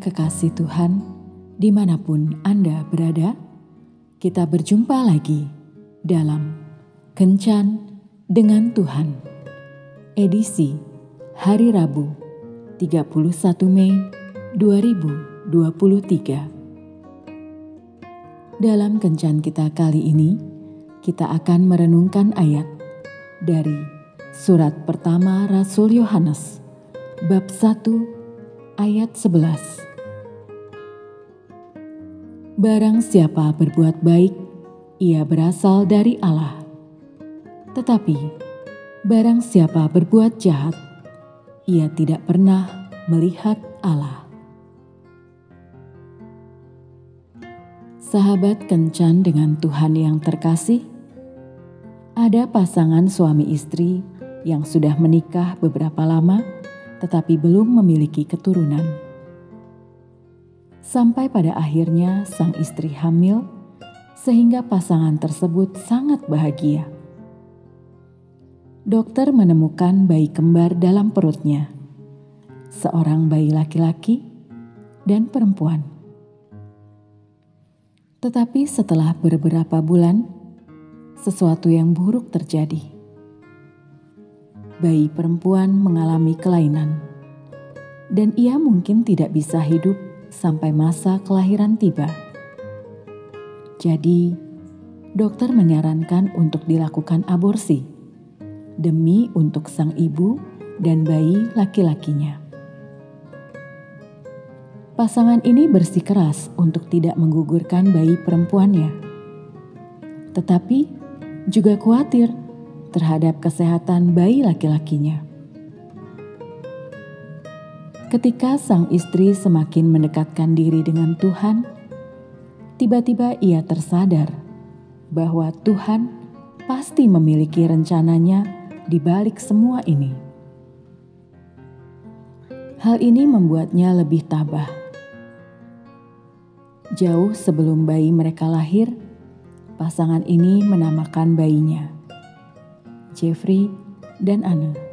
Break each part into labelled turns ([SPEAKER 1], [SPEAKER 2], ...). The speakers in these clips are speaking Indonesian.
[SPEAKER 1] kekasih Tuhan, di mana pun Anda berada, kita berjumpa lagi dalam Kencan dengan Tuhan, edisi hari Rabu 31 Mei 2023. Dalam Kencan kita kali ini, kita akan merenungkan ayat dari surat pertama Rasul Yohanes, bab 1 ayat 11. Barang siapa berbuat baik, ia berasal dari Allah. Tetapi barang siapa berbuat jahat, ia tidak pernah melihat Allah. Sahabat kencan dengan Tuhan yang terkasih, ada pasangan suami istri yang sudah menikah beberapa lama tetapi belum memiliki keturunan. Sampai pada akhirnya sang istri hamil, sehingga pasangan tersebut sangat bahagia. Dokter menemukan bayi kembar dalam perutnya, seorang bayi laki-laki dan perempuan. Tetapi setelah beberapa bulan, sesuatu yang buruk terjadi bayi perempuan mengalami kelainan, dan ia mungkin tidak bisa hidup sampai masa kelahiran tiba. Jadi, dokter menyarankan untuk dilakukan aborsi demi untuk sang ibu dan bayi laki-lakinya. Pasangan ini bersikeras untuk tidak menggugurkan bayi perempuannya, tetapi juga khawatir terhadap kesehatan bayi laki-lakinya. Ketika sang istri semakin mendekatkan diri dengan Tuhan, tiba-tiba ia tersadar bahwa Tuhan pasti memiliki rencananya di balik semua ini. Hal ini membuatnya lebih tabah. Jauh sebelum bayi mereka lahir, pasangan ini menamakan bayinya Jeffrey, dan Anne.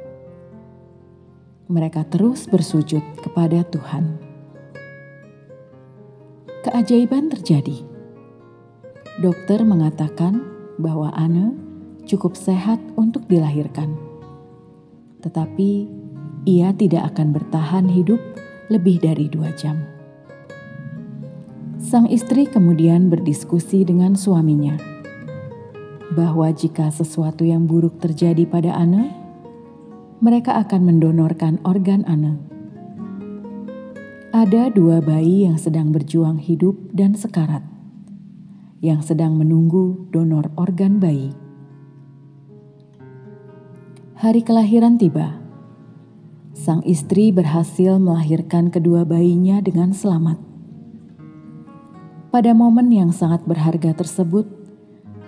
[SPEAKER 1] Mereka terus bersujud kepada Tuhan. Keajaiban terjadi. Dokter mengatakan bahwa Anne cukup sehat untuk dilahirkan. Tetapi ia tidak akan bertahan hidup lebih dari dua jam. Sang istri kemudian berdiskusi dengan suaminya bahwa jika sesuatu yang buruk terjadi pada Anne, mereka akan mendonorkan organ Anne. Ada dua bayi yang sedang berjuang hidup dan sekarat, yang sedang menunggu donor organ bayi. Hari kelahiran tiba. Sang istri berhasil melahirkan kedua bayinya dengan selamat. Pada momen yang sangat berharga tersebut,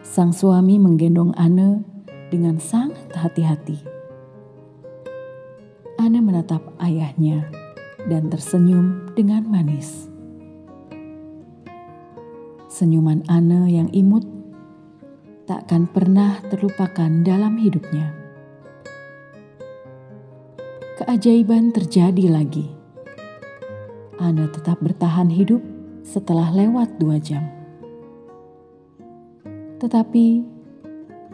[SPEAKER 1] Sang suami menggendong Anne dengan sangat hati-hati. Anne menatap ayahnya dan tersenyum dengan manis. Senyuman Anne yang imut takkan pernah terlupakan dalam hidupnya. Keajaiban terjadi lagi. Anne tetap bertahan hidup setelah lewat dua jam tetapi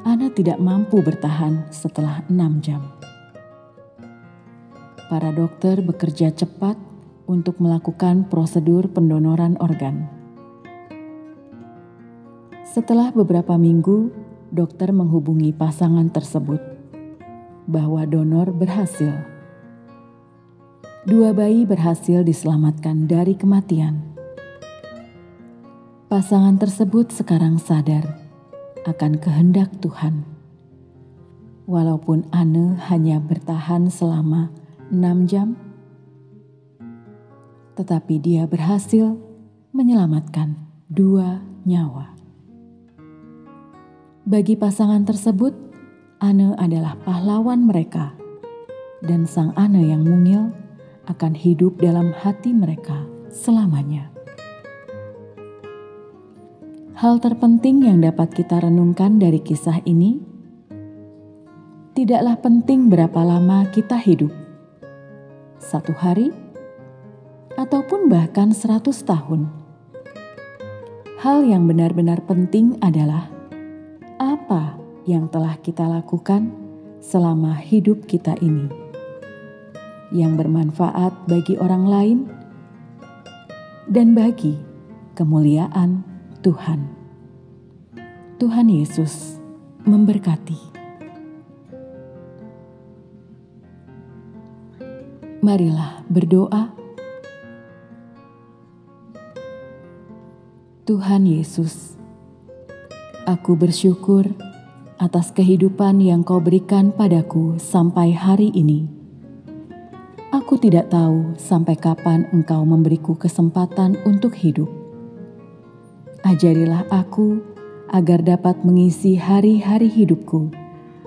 [SPEAKER 1] Ana tidak mampu bertahan setelah enam jam. Para dokter bekerja cepat untuk melakukan prosedur pendonoran organ. Setelah beberapa minggu, dokter menghubungi pasangan tersebut bahwa donor berhasil. Dua bayi berhasil diselamatkan dari kematian. Pasangan tersebut sekarang sadar akan kehendak Tuhan. Walaupun Anne hanya bertahan selama enam jam, tetapi dia berhasil menyelamatkan dua nyawa. Bagi pasangan tersebut, Anne adalah pahlawan mereka, dan sang Anne yang mungil akan hidup dalam hati mereka selamanya. Hal terpenting yang dapat kita renungkan dari kisah ini tidaklah penting berapa lama kita hidup, satu hari ataupun bahkan seratus tahun. Hal yang benar-benar penting adalah apa yang telah kita lakukan selama hidup kita ini, yang bermanfaat bagi orang lain dan bagi kemuliaan Tuhan. Tuhan Yesus memberkati. Marilah berdoa. Tuhan Yesus, aku bersyukur atas kehidupan yang Kau berikan padaku sampai hari ini. Aku tidak tahu sampai kapan Engkau memberiku kesempatan untuk hidup. Ajarilah aku agar dapat mengisi hari-hari hidupku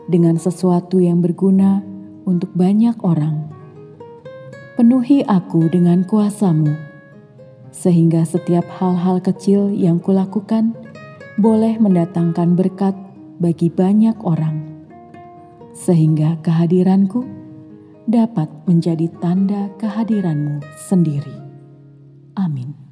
[SPEAKER 1] dengan sesuatu yang berguna untuk banyak orang penuhi aku dengan kuasamu, sehingga setiap hal-hal kecil yang kulakukan boleh mendatangkan berkat bagi banyak orang, sehingga kehadiranku dapat menjadi tanda kehadiranmu sendiri. Amin.